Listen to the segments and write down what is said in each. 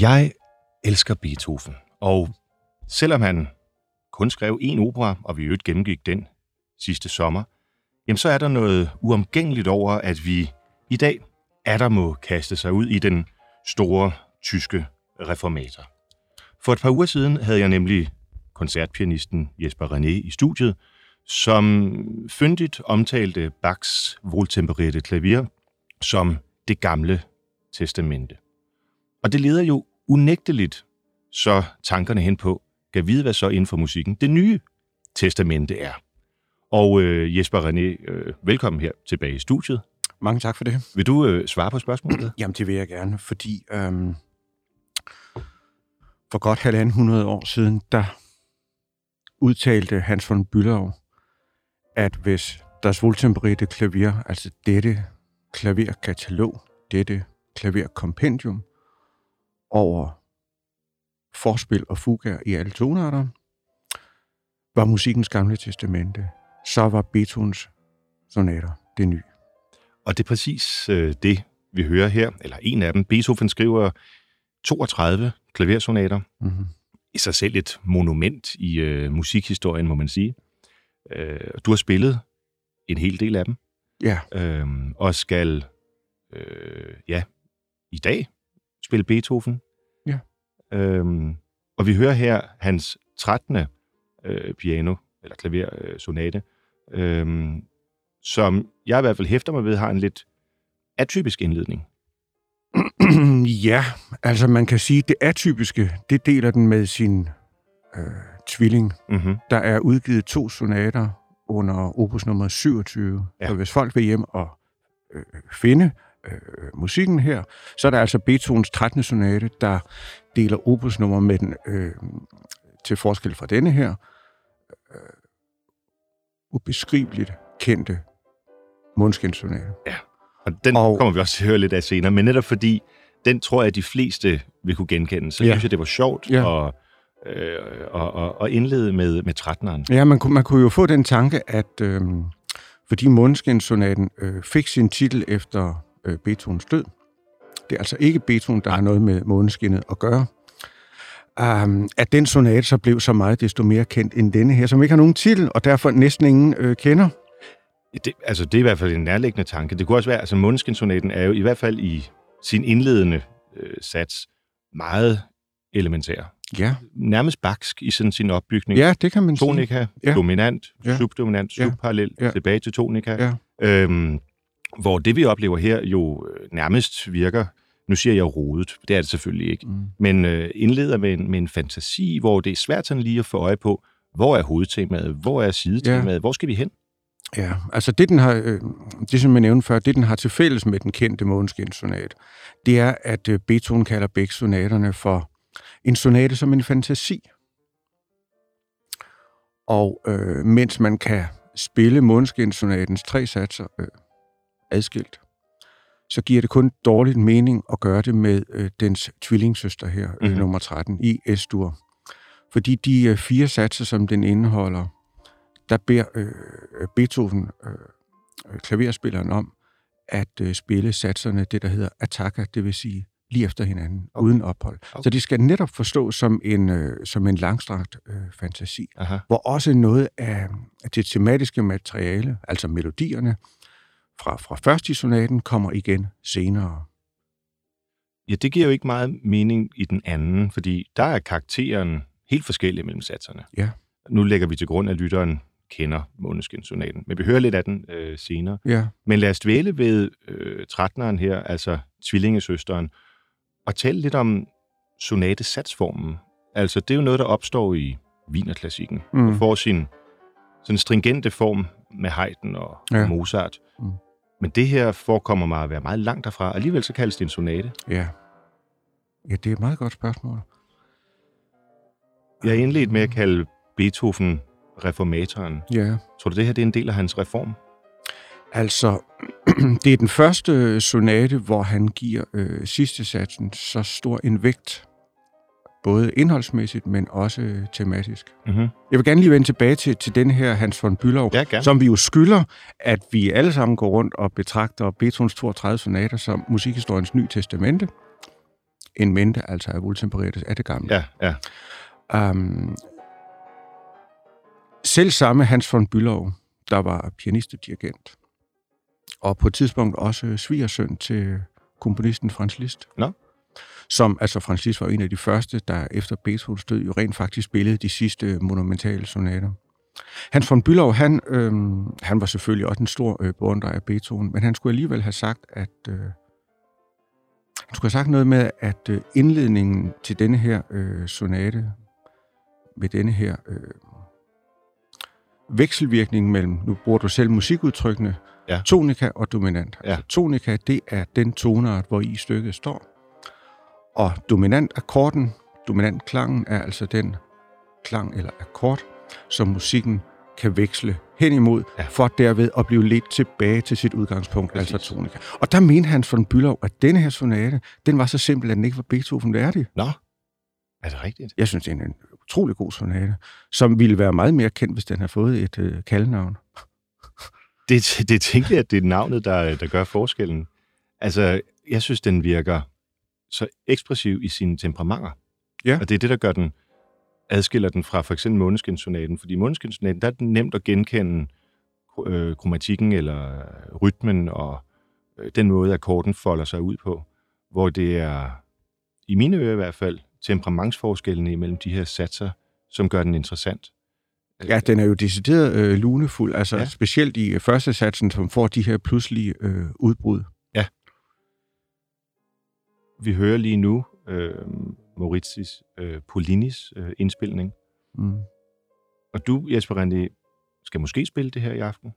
Jeg elsker Beethoven, og selvom han kun skrev én opera, og vi øvrigt gennemgik den sidste sommer, jamen så er der noget uomgængeligt over, at vi i dag er der må kaste sig ud i den store tyske reformator. For et par uger siden havde jeg nemlig koncertpianisten Jesper René i studiet, som fyndigt omtalte Bachs voltempererede klavier som det gamle testamente. Og det leder jo unægteligt så tankerne hen på, kan vide, hvad så inden for musikken det nye testamente er. Og øh, Jesper René, øh, velkommen her tilbage i studiet. Mange tak for det. Vil du øh, svare på spørgsmålet? Jamen, det vil jeg gerne, fordi øhm, for godt halvanden hundrede år siden, der udtalte Hans von Bülow, at hvis das Wohltempererte klavier, altså dette klaverkatalog, dette klaverkompendium over forspil og fugaer i alle tonarter, var musikkens gamle testamente, så var Beethovens sonater det nye. Og det er præcis øh, det, vi hører her, eller en af dem. Beethoven skriver 32 klaversonater. Mm-hmm. I sig selv et monument i øh, musikhistorien, må man sige. Øh, du har spillet en hel del af dem. Ja. Øh, og skal, øh, ja, i dag spille Beethoven. Ja. Øh, og vi hører her hans 13. Øh, piano, eller klaversonate, øh, som jeg i hvert fald hæfter mig ved, har en lidt atypisk indledning. ja, altså man kan sige, det atypiske, det deler den med sin øh, tvilling. Mm-hmm. Der er udgivet to sonater under opus nummer 27. Ja. Så hvis folk vil hjem og øh, finde øh, musikken her, så er der altså Beethovens 13. sonate, der deler opus nummer med den, øh, til forskel fra denne her, øh, ubeskriveligt kendte Måneskensonate. Ja, og den og, kommer vi også til at høre lidt af senere, men netop fordi, den tror jeg, at de fleste vil kunne genkende, så ja. synes jeg, det var sjovt ja. at, øh, og, og, og indlede med, med 13'eren. Ja, man kunne, man kunne jo få den tanke, at øh, fordi Måneskinsonaten øh, fik sin titel efter øh, Beethovens død, det er altså ikke Beethoven, der har noget med måneskinnet at gøre, um, at den sonate så blev så meget desto mere kendt end denne her, som ikke har nogen titel, og derfor næsten ingen øh, kender. Det, altså, det er i hvert fald en nærliggende tanke. Det kunne også være, altså Måneskinsonaten er jo i hvert fald i sin indledende øh, sats meget elementær. Ja. Nærmest baksk i sådan sin opbygning. Ja, det kan man tonika, sige. Ja. dominant, ja. subdominant, subparallel, ja. tilbage til tonika. Ja. Øhm, hvor det, vi oplever her, jo øh, nærmest virker, nu siger jeg rodet, det er det selvfølgelig ikke, mm. men øh, indleder med en, med en fantasi, hvor det er svært sådan lige at få øje på, hvor er hovedtemaet, hvor er sidetemaet, ja. hvor skal vi hen? Ja, altså det, den har, øh, det som jeg nævnte før, det den har til fælles med den kendte Måneskin-sonat, det er, at øh, Beethoven kalder begge sonaterne for en sonate som en fantasi. Og øh, mens man kan spille Måneskin-sonatens tre satser øh, adskilt, så giver det kun dårligt mening at gøre det med øh, dens tvillingssøster her, mm-hmm. øh, mhm. nummer 13, i S-dur. Fordi de øh, fire satser, som den indeholder, der beder øh, Beethoven øh, klaverspilleren om at øh, spille satserne, det der hedder attacca, det vil sige lige efter hinanden, okay. uden ophold. Okay. Så de skal netop forstås som en, øh, som en langstrakt øh, fantasi, Aha. hvor også noget af det tematiske materiale, altså melodierne, fra, fra først i sonaten kommer igen senere. Ja, det giver jo ikke meget mening i den anden, fordi der er karakteren helt forskellig mellem satserne. Ja. Nu lægger vi til grund, at lytteren kender Måneskin-sonaten. Men vi hører lidt af den øh, senere. Ja. Men lad os dvæle ved øh, 13'eren her, altså tvillingesøsteren, og tale lidt om sonatesatsformen. Altså, det er jo noget, der opstår i Wienerklassikken, mm. og får sin sådan stringente form med Haydn og, ja. Mozart. Mm. Men det her forekommer mig at være meget langt derfra. Alligevel så kaldes det en sonate. Ja. Ja, det er et meget godt spørgsmål. Jeg er indledt med at kalde Beethoven reformatoren. Ja. Tror du, det her det er en del af hans reform? Altså, det er den første sonate, hvor han giver øh, sidste satsen så stor en vægt, både indholdsmæssigt, men også øh, tematisk. Mm-hmm. Jeg vil gerne lige vende tilbage til, til den her Hans von Bülow, Ja, gerne. som vi jo skylder, at vi alle sammen går rundt og betragter Beethovens 32 sonater som musikhistoriens nye testamente. En mente, altså af Vultemperatus af det gamle. Ja, ja. Um, selv samme Hans von Bülow, der var pianist og dirigent, og på et tidspunkt også svigersøn til komponisten Franz Liszt. Nå. Som, altså Franz Liszt var en af de første, der efter Beethovens død jo rent faktisk spillede de sidste monumentale sonater. Hans von Bülow, han, øhm, han var selvfølgelig også en stor øh, beundrer af Beethoven, men han skulle alligevel have sagt, at øh, han skulle have sagt noget med, at øh, indledningen til denne her øh, sonate, med denne her øh, vekselvirkning mellem, nu bruger du selv musikudtrykkene, Ja. tonika og dominant. Ja. Altså, tonika, det er den tonart, hvor i stykket står. Og dominant akkorden, dominant klangen, er altså den klang eller akkord, som musikken kan veksle hen imod, Ja. for derved at blive ledt tilbage til sit udgangspunkt, Præcis. altså tonika. Og der mente han von Bülow, at denne her sonate, den var så simpel, at den ikke var Beethoven værdig. Nå, er det rigtigt? Jeg synes, det er en utrolig god sonate, som ville være meget mere kendt, hvis den havde fået et øh, kaldnavn. Det, det er tænkeligt, at det er navnet, der, der gør forskellen. Altså, jeg synes, den virker så ekspressiv i sine temperamenter. Ja. Og det er det, der gør den, adskiller den fra for eksempel Måneskinssonaten. Fordi i Måneskinssonaten, der er den nemt at genkende øh, kromatikken eller rytmen og øh, den måde, akkorden folder sig ud på. Hvor det er, i mine ører i hvert fald, temperamentsforskellene imellem de her satser, som gør den interessant. Ja, den er jo decideret øh, lunefuld, altså Ja. ja. specielt i øh, første satsen, som får de her pludselige øh, udbrud. Vi hører lige nu øh, Maurizis øh, Polinis øh, indspilning. Mm. Og du, Jesper Randi, skal måske spille det her i aften?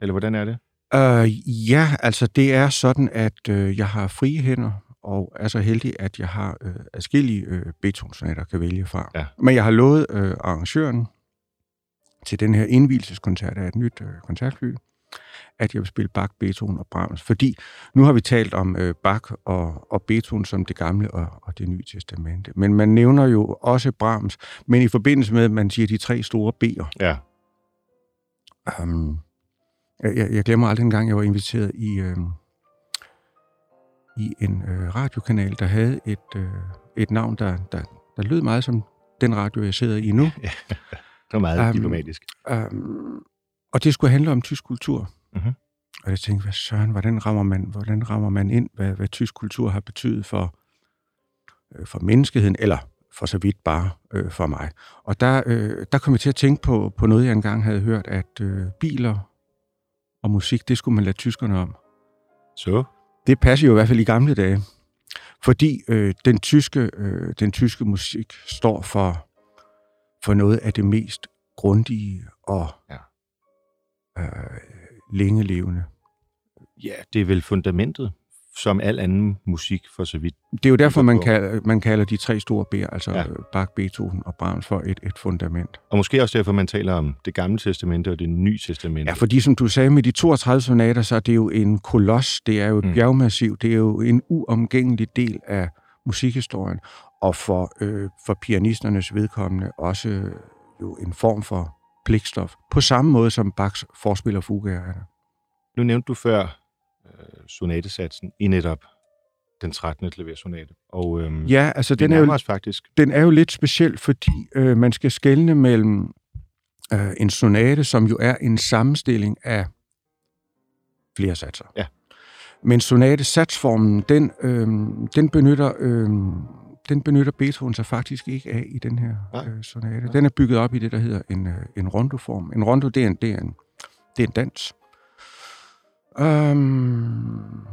Eller hvordan er det? Uh, ja, altså det er sådan, at øh, jeg har frie hænder, og er så heldig, at jeg har øh, adskillige øh, Beethoven-sonater kan vælge fra. Ja. Men jeg har lovet øh, arrangøren til den her indvielseskoncert af et nyt øh, koncertfly, at jeg vil spille Bach, Beethoven og Brahms. Fordi nu har vi talt om øh, Bach og, og Beethoven som det gamle og, og det nye testamente. Men man nævner jo også Brahms, men i forbindelse med, at man siger de tre store B'er, Ja. Um, jeg, jeg glemmer aldrig en gang, jeg var inviteret i, øh, i en øh, radiokanal, der havde et, øh, et navn, der, der, der lød meget som den radio, jeg sidder i nu. Det var meget Um, diplomatisk. Um, og det skulle handle om tysk kultur. Mhm. Og jeg tænkte, hvad søren, hvordan rammer man, hvordan rammer man ind, hvad, hvad tysk kultur har betydet for, øh, for menneskeheden, eller for så vidt bare øh, for mig. Og der, øh, der kom jeg til at tænke på, på noget, jeg engang havde hørt, at øh, biler og musik, det skulle man lade tyskerne om. Så? Det passer jo i hvert fald i gamle dage. Fordi øh, den, tyske, øh, den tyske musik står for, for noget af det mest grundige og Ja. Øh, længelevende. Ja, det er vel fundamentet, som al anden musik for så vidt. Det er jo derfor, man, kalder, man kalder de tre store B'er, altså Ja. Bach, Beethoven og Brahms, for et, et fundament. Og måske også derfor, man taler om det gamle testamente og det nye testamente. Ja, fordi som du sagde med de 32 sonater, så er det jo en koloss, det er jo et Mm. mm. bjergmassiv, det er jo en uomgængelig del af musikhistorien, og for, øh, for pianisternes vedkommende også øh, jo en form for pligtstof, på samme måde som Bachs forspiller fugaer er det. Nu nævnte du før øh, sonatesatsen i netop den 13. klaversonate. Og øhm, Ja, altså den er, jo, faktisk. den er jo lidt speciel, fordi øh, man skal skelne mellem øh, en sonate, som jo er en sammenstilling af flere satser. Ja. Men sonatesatsformen, den, øh, den, benytter, øh, den benytter Beethoven sig faktisk ikke af i den her Nej. øh, sonate. Den er bygget op i det, der hedder en, øh, en rondoform. En rondo, det er en, det er en, det er en dans. Um,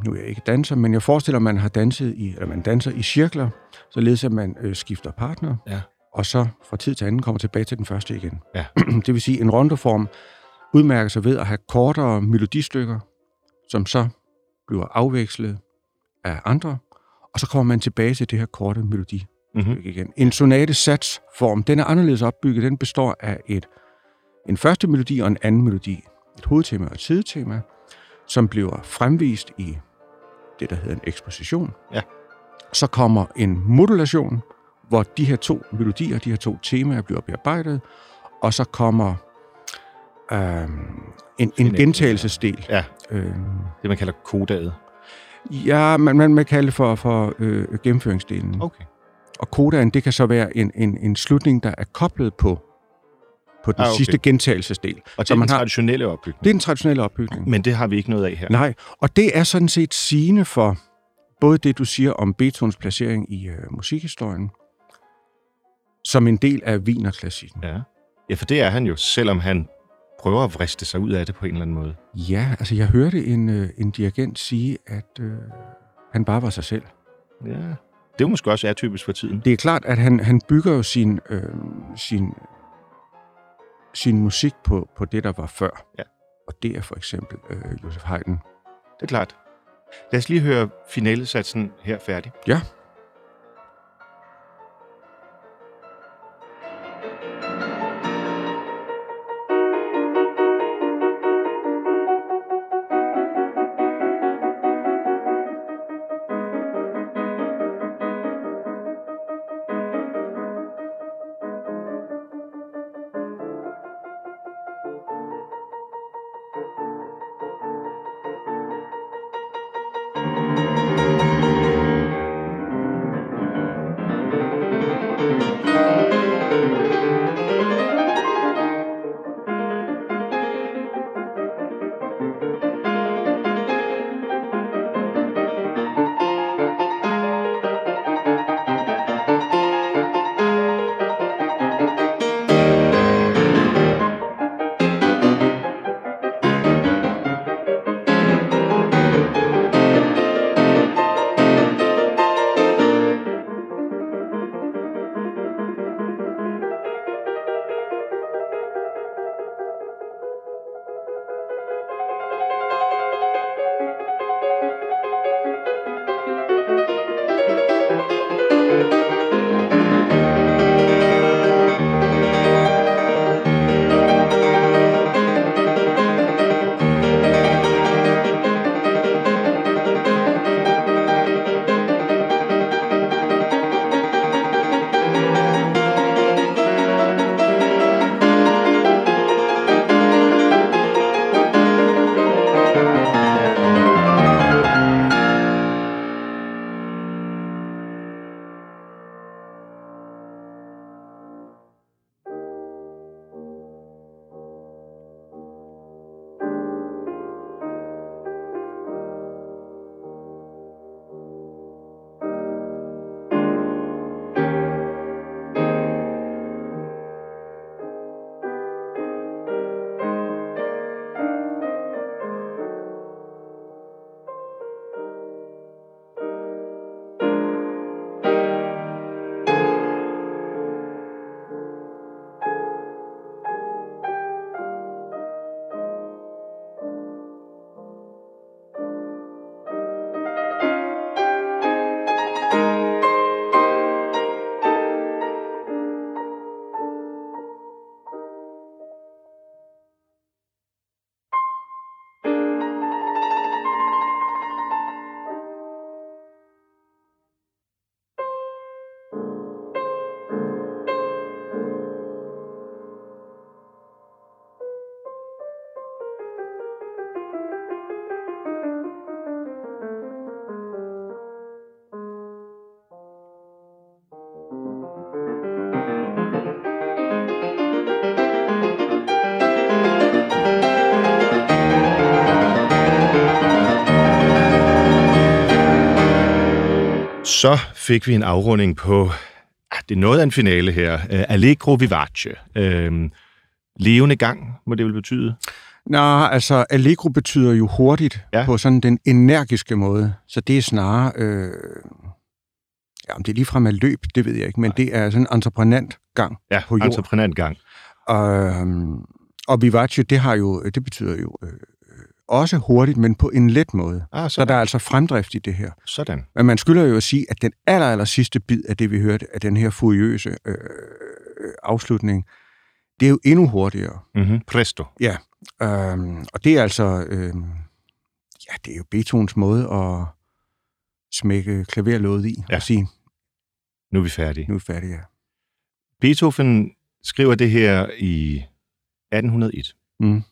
nu er jeg ikke danser, men jeg forestiller, at man har danset i, eller man danser i cirkler, således at man øh, skifter partner, Ja. og så fra tid til anden kommer tilbage til den første igen. Ja. det vil sige, en rondoform udmærker sig ved at have kortere melodistykker, som så bliver afvekslet af andre, og så kommer man tilbage til det her korte melodi Mm-hmm. igen. En sonatesatsform, den er anderledes opbygget. Den består af et, en første melodi og en anden melodi. Et hovedtema og et sidetema, som bliver fremvist i det, der hedder en eksposition. Ja. Så kommer en modulation, hvor de her to melodier, de her to temaer bliver bearbejdet, og så kommer øh, en, en gentagelsesdel. Ja, Øh, det man kalder kodaet. Ja, man, man, man kalder det for, for øh, gennemføringsdelen. Okay. Og kodaen, det kan så være en, en, en slutning, der er koblet på, på den Ah, okay. okay. sidste gentagelsesdel. Og det Så er man den har- traditionelle opbygning. Det er den traditionelle opbygning. Men det har vi ikke noget af her. Nej, og det er sådan set sigende for både det, du siger om Beethovens placering i øh, musikhistorien, som en del af Wienerklassikken. Ja. ja, for det er han jo, selvom han prøver at vriste sig ud af det på en eller anden måde. Ja, altså jeg hørte en, øh, en dirigent sige, at øh, han bare var sig selv. Ja. Det er måske også atypisk for tiden. Det er klart, at han, han bygger jo sin, øh, sin, sin musik på, på det, der var før. Ja. Og det er for eksempel øh, Josef Haydn. Det er klart. Lad os lige høre finalesatsen her færdig. Ja. Så fik vi en afrunding på, ah, det er noget af en finale her, uh, Allegro Vivace. Uh, levende gang, må det vel betyde. Nå, altså allegro betyder jo hurtigt Ja. på sådan den energiske måde. Så det er snarere... Øh, ja, om det ligefrem er løb, det ved jeg ikke, men Nej. det er sådan en entreprenant gang Ja, på jord. entreprenant gang. Og, og vivace, det, har jo, det betyder jo øh, også hurtigt, men på en let måde. Ah, Så der er altså fremdrift i det her. sådan. Men man skylder jo at sige, at den aller, aller sidste bid af det, vi hørte, af den her furiøse øh, øh, afslutning, det er jo endnu hurtigere. Mm-hmm. Presto. Ja, øhm, og det er altså, øhm, ja, det er jo Beethovens måde at smække klaverlåget i Ja. og sige, Nu er vi færdige. Nu er vi færdige, ja. Beethoven skriver det her i 1801. Mm.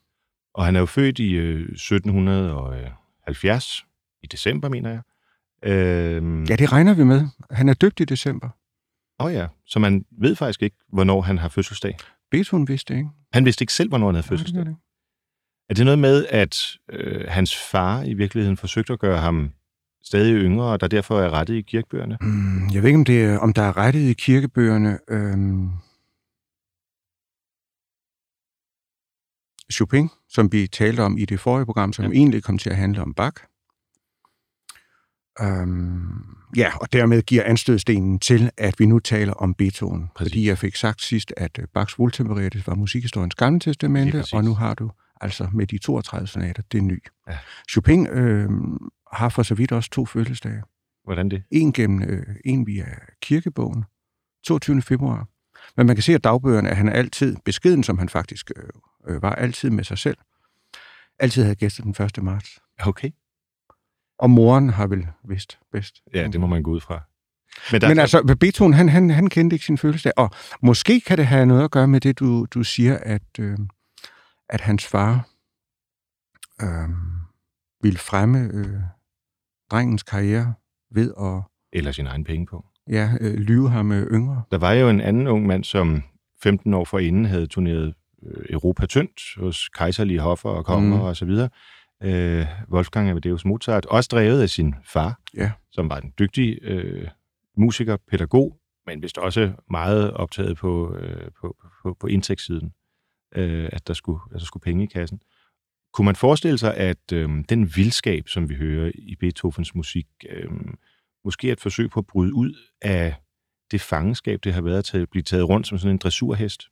Og han er jo født i øh, 1770, i december, mener jeg. Øhm, Ja, det regner vi med. Han er døbt i december. Åh ja, så man ved faktisk ikke, hvornår han har fødselsdag. Beethoven vidste ikke? Han vidste ikke selv, hvornår han havde Nej, det fødselsdag. gør det. Er det noget med, at øh, hans far i virkeligheden forsøgte at gøre ham stadig yngre, og der derfor er rettet i kirkebøgerne? Mm, jeg ved ikke, om, det er, om der er rettet i kirkebøgerne. Øhm... Chopin, som vi talte om i det forrige program, som Ja. egentlig kom til at handle om Bach. Øhm, ja, og dermed giver anstødstenen til, at vi nu taler om Beethoven. Præcis. Fordi jeg fik sagt sidst, at øh, Bachs Wohltempererte var musikhistoriens gamle testamente, og nu har du altså med de 32 sonater, det er ny. Ja. Chopin øh, har for så vidt også to fødselsdage. Hvordan det? En gennem øh, en via kirkebogen, 22. februar. Men man kan se af dagbøgerne, at han er altid, beskeden som han faktisk øh, øh, var, altid med sig selv. Altid havde gæster den 1. marts. Okay. Og moren har vel vidst bedst. Ja, det må man gå ud fra. Men, der, Men altså, Beethoven, han, han, han kendte ikke sin fødselsdag. Og måske kan det have noget at gøre med det, du, du siger, at, øh, at hans far øh, ville fremme øh, drengens karriere ved at eller sin egen penge på. ja, øh, lyve ham øh, yngre. Der var jo en anden ung mand, som 15 år forinden havde turneret Europa tyndt hos kejserlige hoffer og konger Mm. og så videre. Øh, Wolfgang Amadeus Mozart, også drevet af sin far, Ja. som var en dygtig øh, musiker, pædagog, men vist også meget optaget på, øh, på, på, på indtægtssiden, øh, at, der skulle, at der skulle penge i kassen. Kunne man forestille sig, at øh, den vildskab, som vi hører i Beethovens musik, øh, måske er et forsøg på at bryde ud af det fangenskab, det har været til at blive taget rundt som sådan en dressurhest?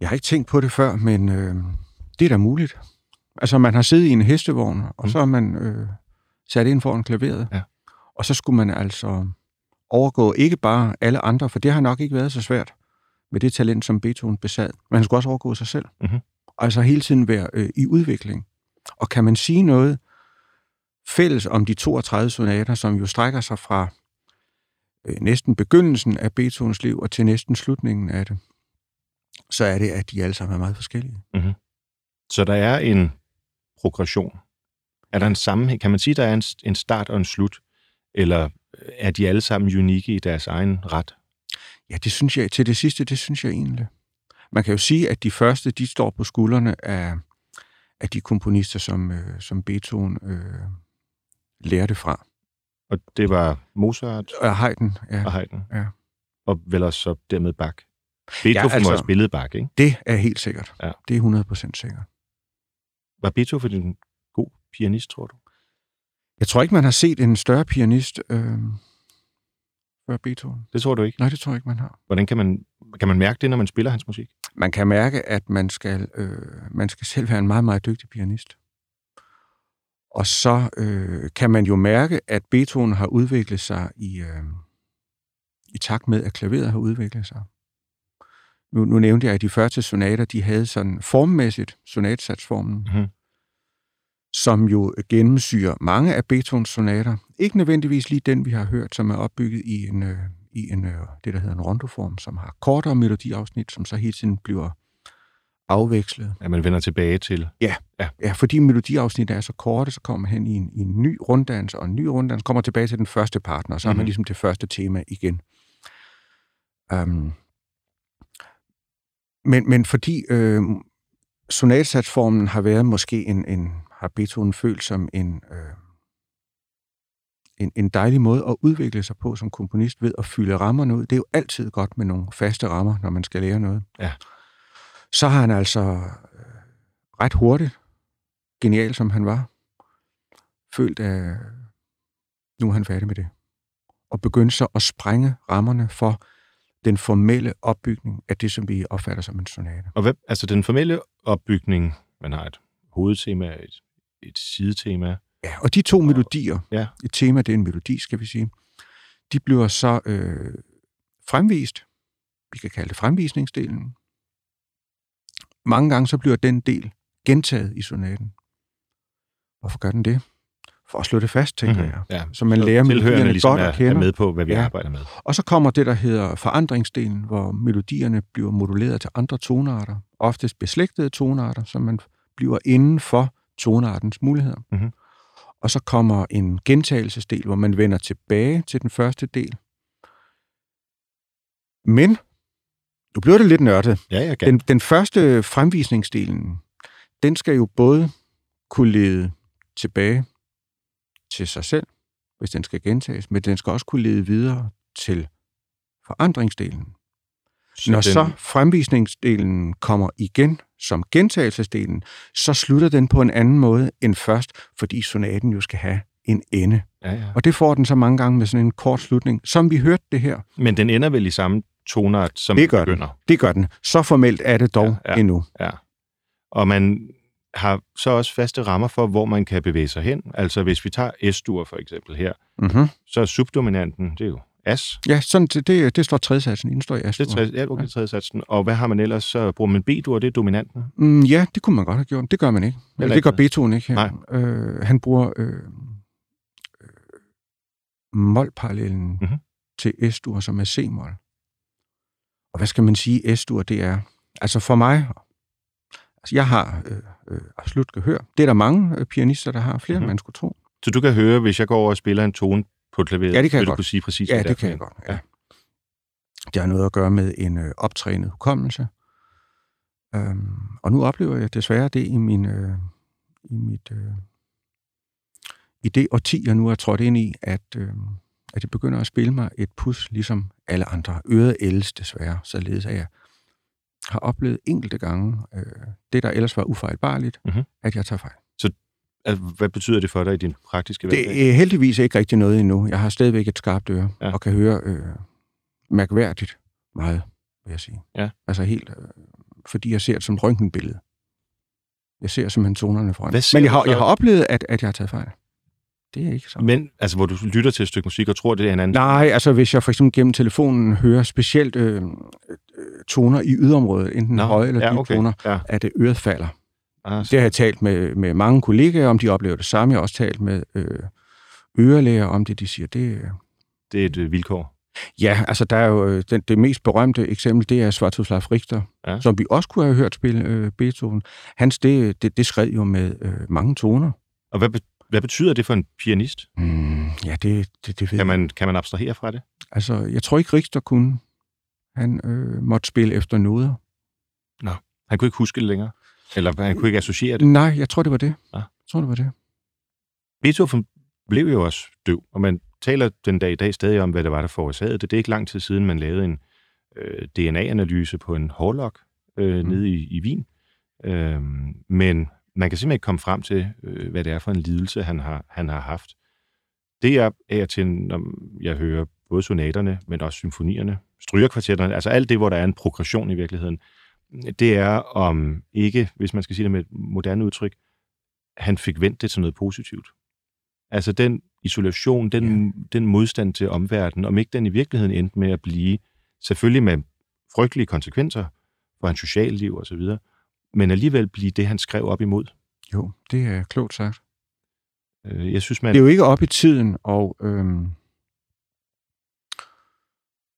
Jeg har ikke tænkt på det før, men øh, det er da muligt. Altså, man har siddet i en hestevogn, og Mm. så har man øh, sat ind foran klaveret. Ja. Og så skulle man altså overgå ikke bare alle andre, for det har nok ikke været så svært med det talent, som Beethoven besad. Men han skulle også overgå sig selv. Mhm. Altså hele tiden være øh, i udvikling. Og kan man sige noget fælles om de 32 sonater, som jo strækker sig fra øh, næsten begyndelsen af Beethovens liv og til næsten slutningen af det, så er det, at de alle sammen er meget forskellige. Så der er en progression. Er der en sammenhæng? Kan man sige, der er en, en start og en slut? Eller er de alle sammen unikke i deres egen ret? Ja, det synes jeg, til det sidste, det synes jeg egentlig. Man kan jo sige, at de første, de står på skuldrene af, af de komponister, som, øh, som Beethoven øh, lærte fra. Og det var Mozart Og Haydn, ja. og Haydn. Ja. Og vel også så dermed Bach. Beethoven ja, altså- var spillet ikke? Det er helt sikkert. Ja. Det er 100% sikkert. Var Beethoven en god pianist, tror du? Jeg tror ikke, man har set en større pianist øh, før Beethoven. Det tror du ikke. Nej, det tror jeg ikke, man har. Hvordan kan man, kan man mærke det, når man spiller hans musik? Man kan mærke, at man skal, øh, man skal selv være en meget, meget dygtig pianist. Og så øh, kan man jo mærke, at Beethoven har udviklet sig i, øh, i takt med, at klaveret har udviklet sig. Nu, nu nævnte jeg, at de første sonater, de havde sådan formmæssigt sonatsatsformen, Mhm. som jo gennemsyrer mange af Beethovens sonater. Ikke nødvendigvis lige den, vi har hørt, som er opbygget i en, øh, i en øh, det, der hedder en rondoform, som har kortere melodiafsnit, som så hele tiden bliver afvekslet. At man vender tilbage til... Ja, fordi melodiafsnit er så korte, så kommer man hen i en, i en ny runddans, og en ny runddans kommer tilbage til den første partner, og så mm-hmm. har man Mhm. ligesom det første tema igen. Um, men, men fordi øh, sonatsatsformen har været måske en, en har Beethoven følt som en, øh, en, en dejlig måde at udvikle sig på som komponist ved at fylde rammerne ud. Det er jo altid godt med nogle faste rammer, når man skal lære noget. Ja. Så har han altså øh, ret hurtigt, genial som han var, følt, at nu er han færdig med det. Og begyndte så at sprænge rammerne for den formelle opbygning af det, som vi opfatter som en sonate. Og hvad, altså den formelle opbygning, man har et hovedtema, et, et sidetema. Ja, og de to melodier, Ja. et tema, det er en melodi, skal vi sige, de bliver så øh, fremvist. Vi kan kalde det fremvisningsdelen. Mange gange så bliver den del gentaget i sonaten. Hvorfor gør den det? For at slå det fast, tænker Mhm. jeg. Ja. Så man Så lærer melodierne ligesom godt er, at kende. er med på, hvad vi Ja. arbejder med. Og så kommer det, der hedder forandringsdelen, hvor melodierne bliver moduleret til andre tonarter, oftest beslægtede tonarter, så man bliver inden for tonartens muligheder. Mhm. Og så kommer en gentagelsesdel, hvor man vender tilbage til den første del. Men, nu bliver det lidt nørdet. Ja, jeg kan. Den, den første fremvisningsdelen, den skal jo både kunne lede tilbage til sig selv, hvis den skal gentages, men den skal også kunne lede videre til forandringsdelen. Så Når den- så fremvisningsdelen kommer igen som gentagelsesdelen, så slutter den på en anden måde end først, fordi sonaten jo skal have en ende. Ja, ja. Og det får den så mange gange med sådan en kort slutning, som vi hørte det her. Men den ender vel i samme tonart, som Det gør den. begynder. Det gør den. Så formelt er det dog ja. ja. endnu. Ja. Og man har så også faste rammer for, hvor man kan bevæge sig hen. Altså hvis vi tager S-dur for eksempel her, Mm-hmm. så er subdominanten, det er jo As. Ja, sådan, det, det, står tredjesatsen. Den står i Det er tredje, ja, okay, tredje satsen. Og hvad har man ellers? Så bruger man B-dur, det er dominanten. Mm, ja, det kunne man godt have gjort. Det gør man ikke. Eller det gør. Beethoven ikke her. Nej. Øh, han bruger øh, øh, målparallellen Mhm. mm-hmm. til S-dur, som er C-mol. Og hvad skal man sige, S-dur det er? Altså for mig, altså jeg har øh, øh, absolut gehør. Det er der mange øh, pianister, der har. Flere, Mhm. mm-hmm. man skulle tro. Så du kan høre, hvis jeg går over og spiller en tone på klaveret, Ja, det kan jeg du godt. kunne sige præcis, Ja, det er kan jeg godt. Ja. Det har noget at gøre med en øh, optrænet hukommelse. Øhm, og nu oplever jeg desværre det i min øh, i mit øh, i det årti, jeg nu er trådt ind i, at, øh, at det begynder at spille mig et pus, ligesom alle andre. Øret ældes desværre, således at jeg har oplevet enkelte gange øh, det, der ellers var ufejlbarligt, Mhm. mm-hmm. at jeg tager fejl. Altså, hvad betyder det for dig i din praktiske hverdag? Det er heldigvis ikke rigtig noget endnu. Jeg har stadigvæk et skarpt øre, Ja. og kan høre øh, mærkværdigt meget, vil jeg sige. Ja. Altså helt, øh, fordi jeg ser det som røntgenbillede. Jeg ser simpelthen tonerne foran. Men jeg har, så? jeg har oplevet, at, at jeg har taget fejl. Det er ikke så. Men, altså, hvor du lytter til et stykke musik og tror, det er en anden... Nej, altså hvis jeg for eksempel gennem telefonen hører specielt øh, øh, toner i yderområdet, enten Nå, høje eller ja, dybe okay. toner, Ja. at det øret falder. Ah, så, Det har jeg talt med, med mange kollegaer om, de oplever det samme. Jeg har også talt med øh, ørelæger om det, de siger, det, øh, det er et øh, vilkår. Ja, altså der er jo øh, den, det mest berømte eksempel, det er Swartoslav Richter, Ja. som vi også kunne have hørt spille øh, Beethoven. Hans, det, det, det skred jo med øh, mange toner. Og hvad, hvad betyder det for en pianist? Mm, ja, det, det, det ved Kan man, kan man abstrahere fra det? Altså, jeg tror ikke, Richter kunne. Han øh, måtte spille efter noder. Han kunne ikke huske det længere? Eller han kunne ikke associere det? Nej, jeg tror, det var det. Ja. Jeg tror, det var det. Beethoven blev jo også døv, og man taler den dag i dag stadig om, hvad det var, der forårsagede det. Det er ikke lang tid siden, man lavede en øh, DNA-analyse på en hårlok øh. Mm. nede i, i Wien. Øh, men man kan simpelthen ikke komme frem til, øh, hvad det er for en lidelse, han har, han har haft. Det er af og til, når jeg hører både sonaterne, men også symfonierne, strygerkvartetterne, altså alt det, hvor der er en progression i virkeligheden, det er om ikke, hvis man skal sige det med et moderne udtryk, han fik vendt det til noget positivt. Altså den isolation, den, ja. den modstand til omverdenen, om ikke den i virkeligheden endte med at blive, selvfølgelig med frygtelige konsekvenser for hans socialliv osv., men alligevel blive det, han skrev op imod. Jo, det er klogt sagt. Øh, Jeg synes, man... Det er jo ikke op i tiden og, øhm,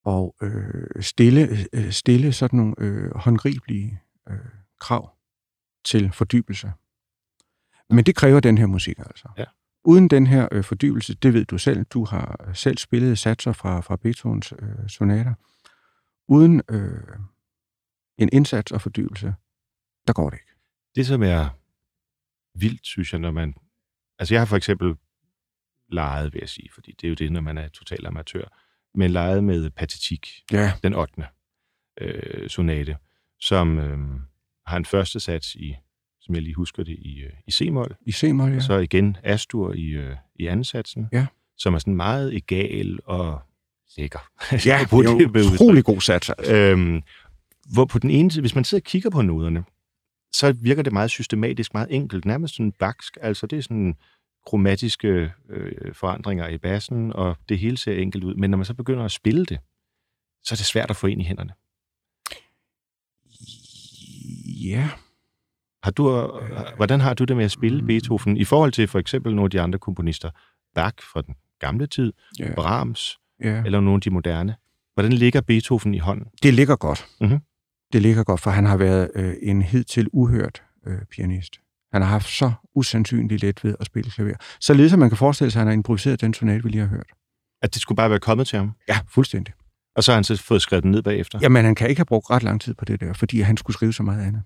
og øh, stille, øh, stille sådan nogle øh, håndgribelige øh, krav til fordybelse. Men det kræver den her musik altså. Ja. Uden den her øh, fordybelse, det ved du selv, du har selv spillet satser fra, fra Beethovens øh, sonater. Uden øh, en indsats og fordybelse, der går det ikke. Det, som er vildt, synes jeg, når man... Altså, jeg har for eksempel leget, vil jeg sige, fordi det er jo det, når man er total amatør, men leget med Patetik, Ja, den 8. Øh, sonate, som øh, har en første sats i, som jeg lige husker det, i, øh, i C-mol, i C-mol, ja. så igen Astur i, øh, i anden satsen, Ja. som er sådan meget egal og lækker. Ja, det er jo utrolig god sats. Altså. Øhm, hvor på den ene side, hvis man sidder og kigger på noderne, så virker det meget systematisk, meget enkelt, nærmest sådan baksk. Altså det er sådan kromatiske øh, forandringer i bassen, og det hele ser enkelt ud. Men når man så begynder at spille det, så er det svært at få ind i hænderne. Ja, Har du, øh, hvordan har du det med at spille Mm. Beethoven i forhold til for eksempel nogle af de andre komponister? Bach fra den gamle tid, Ja, Brahms ja. eller nogle af de moderne. Hvordan ligger Beethoven i hånden? Det ligger godt. Mhm. Det ligger godt, for han har været øh, en hidtil uhørt øh, pianist. Han har haft så usandsynligt let ved at spille klaver. Således at man kan forestille sig, at han har improviseret den sonate, vi lige har hørt. At det skulle bare være kommet til ham? Ja, fuldstændig. Og så har han så fået skrevet den ned bagefter? Jamen, han kan ikke have brugt ret lang tid på det der, fordi han skulle skrive så meget andet.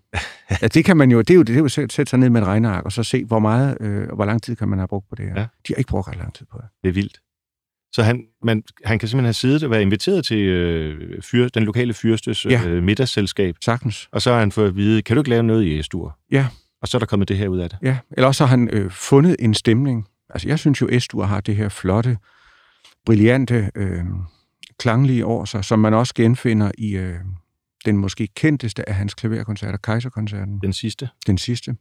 ja, det kan man jo, det er jo, det er jo at sætte sig ned med et regneark, og så se, hvor meget, øh, og hvor lang tid kan man have brugt på det her. Ja. De har ikke brugt ret lang tid på det. Det er vildt. Så han, man, han kan simpelthen have siddet og været inviteret til øh, fyr, den lokale fyrstes Ja. øh, middagsselskab, Sagtens. og så har han fået at vide, kan du ikke lave noget i Estur? Ja. Og så er der kommet det her ud af det. Ja, eller også har han øh, fundet en stemning. Altså, jeg synes jo, Estur har det her flotte, brillante, øh, klanglige over sig, som man også genfinder i øh, den måske kendteste af hans klaverkoncerter, Kaiserkoncerten, Den sidste. den sidste.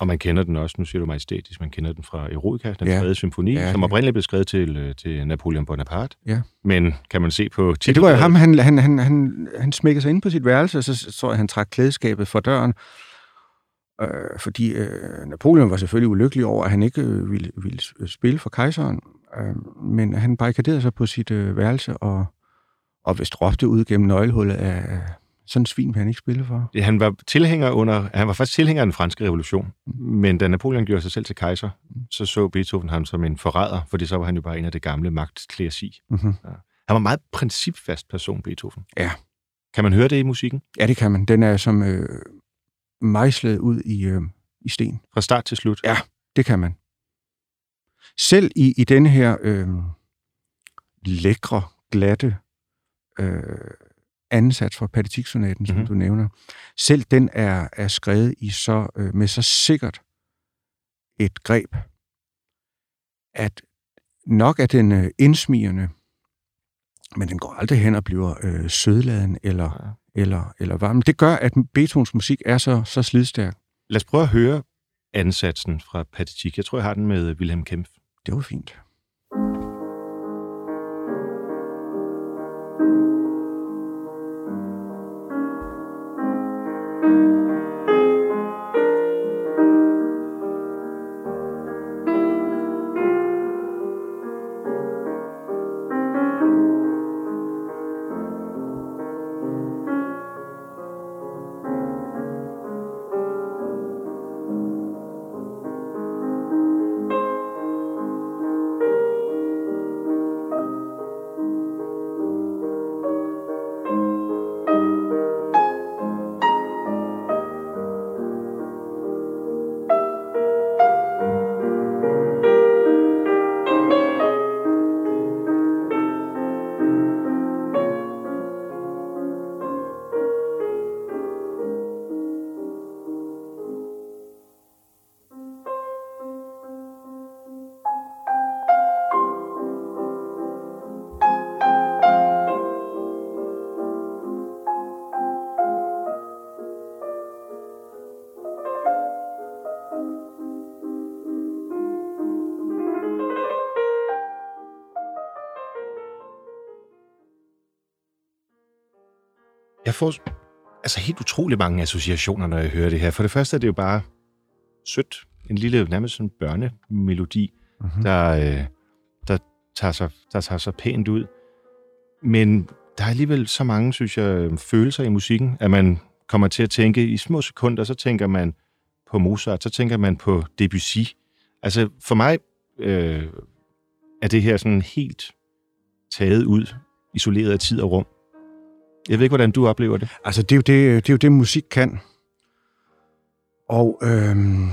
Og man kender den også, nu siger du majestætisk, man kender den fra Eroica, den Ja. tredje symfoni, Ja, som oprindeligt blev skrevet til, øh, til Napoleon Bonaparte. Ja. Men kan man se på Ja, det titlen? var jo ham, han, han, han, han, han smækkede sig ind på sit værelse, og så så tror jeg, han trak klædeskabet fra døren, øh, fordi øh, Napoleon var selvfølgelig ulykkelig over, at han ikke øh, ville, ville spille for kejseren, øh, men han barrikaderede sig på sit øh, værelse, og, og vist råbte ud gennem nøglehullet af sådan en svin vil han ikke spille for. Ja, Han var tilhænger under, han var faktisk tilhænger af den franske revolution, men da Napoleon gjorde sig selv til kejser, så så Beethoven ham som en forræder, fordi så var han jo bare en af det gamle magtklæsi. Mm-hmm. Han var en meget principfast person, Beethoven. Ja. Kan man høre det i musikken? Ja, det kan man. Den er som øh, mejslet ud i, øh, i sten. Fra start til slut? Ja. Det kan man. Selv i, i denne her øh, lækre, glatte øh, anden sats fra Pathetique-sonaten, som Mhm. mm-hmm. du nævner, selv den er, er skrevet i så, øh, med så sikkert et greb, at nok er den øh, indsmigende, men den går aldrig hen og bliver øh, sødladen eller, eller, eller varm. Det gør, at Beethovens musik er så, så slidstærk. Lad os prøve at høre ansatsen fra Pathetique. Jeg tror, jeg har den med Wilhelm Kempf. Det var fint. Jeg får altså helt utrolig mange associationer, når jeg hører det her. For det første er det jo bare sødt. En lille, nærmest sådan børnemelodi, Mm-hmm. der, øh, der, tager sig, der tager sig pænt ud. Men der er alligevel så mange, synes jeg, følelser i musikken, at man kommer til at tænke i små sekunder, så tænker man på Mozart, så tænker man på Debussy. Altså for mig øh, er det her sådan helt taget ud, isoleret af tid og rum. Jeg ved ikke, hvordan du oplever det. Altså, det er, jo det, det er jo det, musik kan. Og øhm,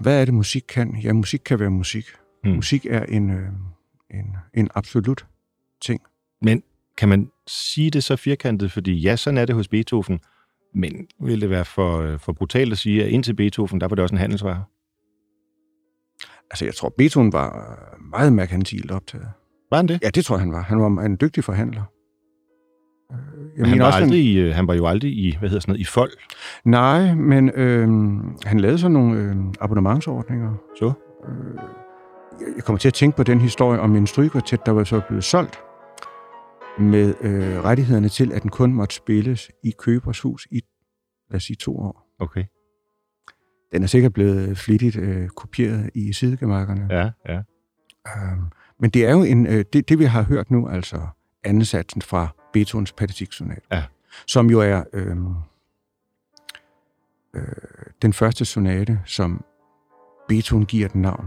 hvad er det, musik kan? Ja, musik kan være musik. Mm. Musik er en, øh, en, en absolut ting. Men kan man sige det så firkantet? Fordi ja, sådan er det hos Beethoven. Men vil det være for, øh, for brutalt at sige, at indtil Beethoven, der var det også en handelsvare? Altså, jeg tror, Beethoven var meget merkantilt optaget. Var han det? Ja, det tror jeg, han var. Han var en dygtig forhandler. Øh, Jeg han, var også, aldrig, i, øh, han var jo aldrig i, hvad hedder sådan noget, i fold. Nej, men øh, han lavede sådan nogle øh, abonnementsordninger. Så? Øh, jeg- kommer til at tænke på den historie om en strygekvartet, der var så blevet solgt med øh, rettighederne til, at den kun måtte spilles i købers hus i, lad os sige, to år. Okay. den er sikkert blevet flittigt øh, kopieret i sidegemakkerne. Ja, ja. Øhm, men det er jo en, øh, det, det, vi har hørt nu, altså anden satsen fra Beethovens Pathetique-sonat, Ja. som jo er øh, øh, den første sonate, som Beethoven giver den navn.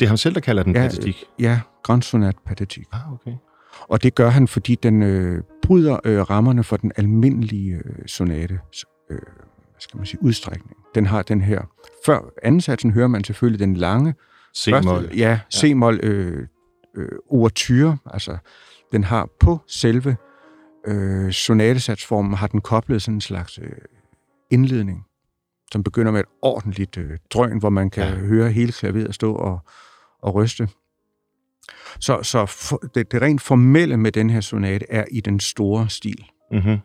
Det er ham selv, der kalder den Ja, patetik. Ja, Grand Sonat Pathetique. Ah, okay. Og det gør han, fordi den øh, bryder øh, rammerne for den almindelige øh, sonate, øh, hvad skal man sige, udstrækning. Den har den her. Før anden satsen hører man selvfølgelig den lange, C-mol. Ja, C-mol øh, øh, ouverture, altså den har på selve øh, sonatesatsformen, har den koblet sådan en slags øh, indledning, som begynder med et ordentligt øh, drøn, hvor man kan Ja. høre hele klaveret stå og, og ryste. Så, så for, det, det rent formelle med den her sonate er i den store stil. Mm-hmm.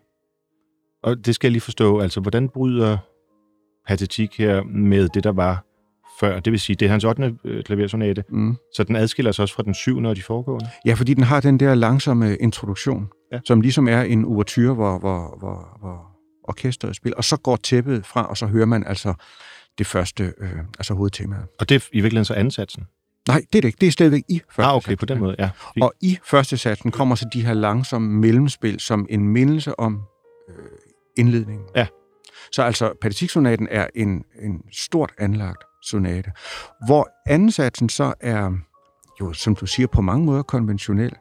Og det skal jeg lige forstå, altså hvordan bryder patetik her med det, der var før? Det vil sige, det er hans 8. øh, klaversonate, Mm. så den adskiller sig også fra den 7. og de foregående? Ja, fordi den har den der langsomme introduktion, Ja. som ligesom er en ouverture, hvor, hvor, hvor, hvor orkestret spiller. Og så går tæppet fra, og så hører man altså det første, øh, altså hovedtemaet. Og det er i virkeligheden så ansatsen? Nej, det er det ikke. Det er stadigvæk i første Ah, okay, sats. på den måde, ja. Fint. Og i første satsen kommer så de her langsomme mellemspil som en mindelse om øh, indledningen. Ja. Så altså, Pathetique-sonaten er en, en stort anlagt sonate, hvor anden satsen så er, jo, som du siger, på mange måder konventionel.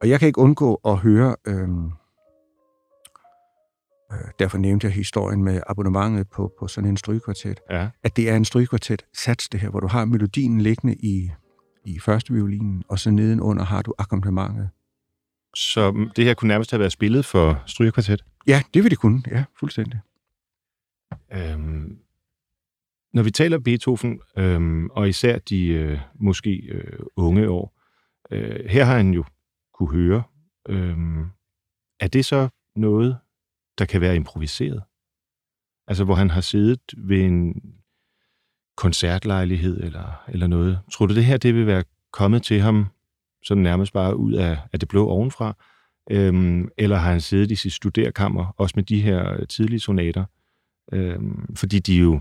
Og jeg kan ikke undgå at høre, øhm, øh, derfor nævnte jeg historien med abonnementet på, på sådan en strygekvartet, Ja. at det er en strygekvartet sats det her, hvor du har melodien liggende i, i første violinen, og så nedenunder har du akkompagnementet. Så det her kunne nærmest have været spillet for strygerkvartet. Ja, det vil det kunne. Ja, fuldstændig. Øhm, når vi taler Beethoven, øhm, og især de øh, måske øh, unge år, øh, her har han jo kunne høre. Øhm, er det så noget, der kan være improviseret? Altså, hvor han har siddet ved en koncertlejlighed eller, eller noget. Tror du, det her det vil være kommet til ham sådan nærmest bare ud af, af det blå ovenfra? Øhm, eller har han siddet i sit studerkammer, også med de her tidlige sonater? Øhm, fordi de jo...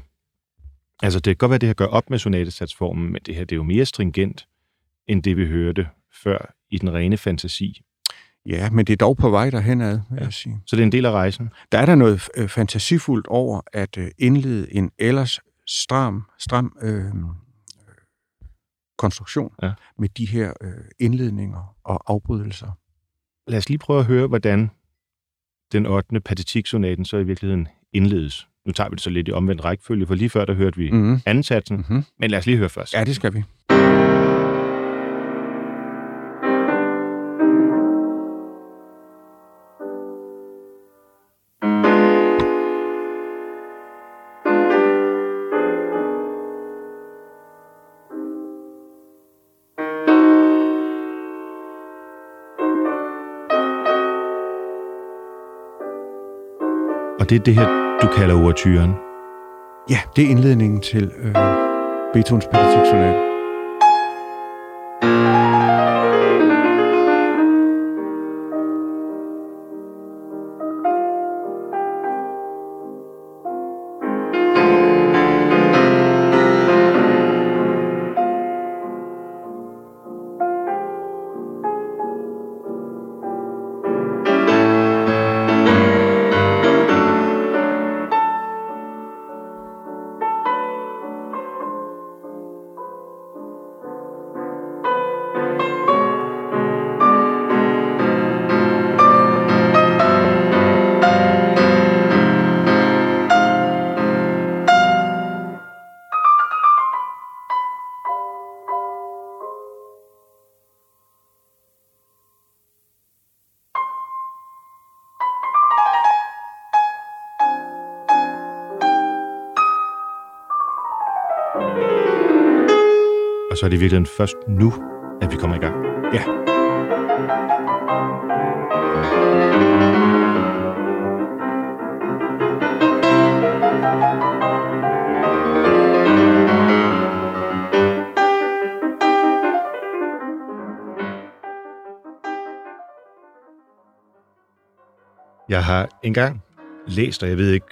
Altså, det kan godt være, at det her gør op med sonatesatsformen, men det her det er jo mere stringent, end det vi hørte før i den rene fantasi. Ja, men det er dog på vej derhen ad, vil Ja. jeg sige. Så det er en del af rejsen. Der er der noget øh, fantasifuldt over at øh, indlede en ellers stram, stram øh, konstruktion Ja. med de her øh, indledninger og afbrydelser. Lad os lige prøve at høre, hvordan den 8. patetiksonaten så i virkeligheden indledes. Nu tager vi det så lidt i omvendt rækkefølge, for lige før der hørte vi mm. Mm-hmm. anden satsen, Mm-hmm. men lad os lige høre først. Ja, det skal vi. Og det er det her, du kalder ouverturen. Ja, det er indledningen til øh, Beethovens Pathetique-sonate. Virkeligheden først nu, at vi kommer i gang. Ja. Jeg har engang læst, og jeg ved ikke,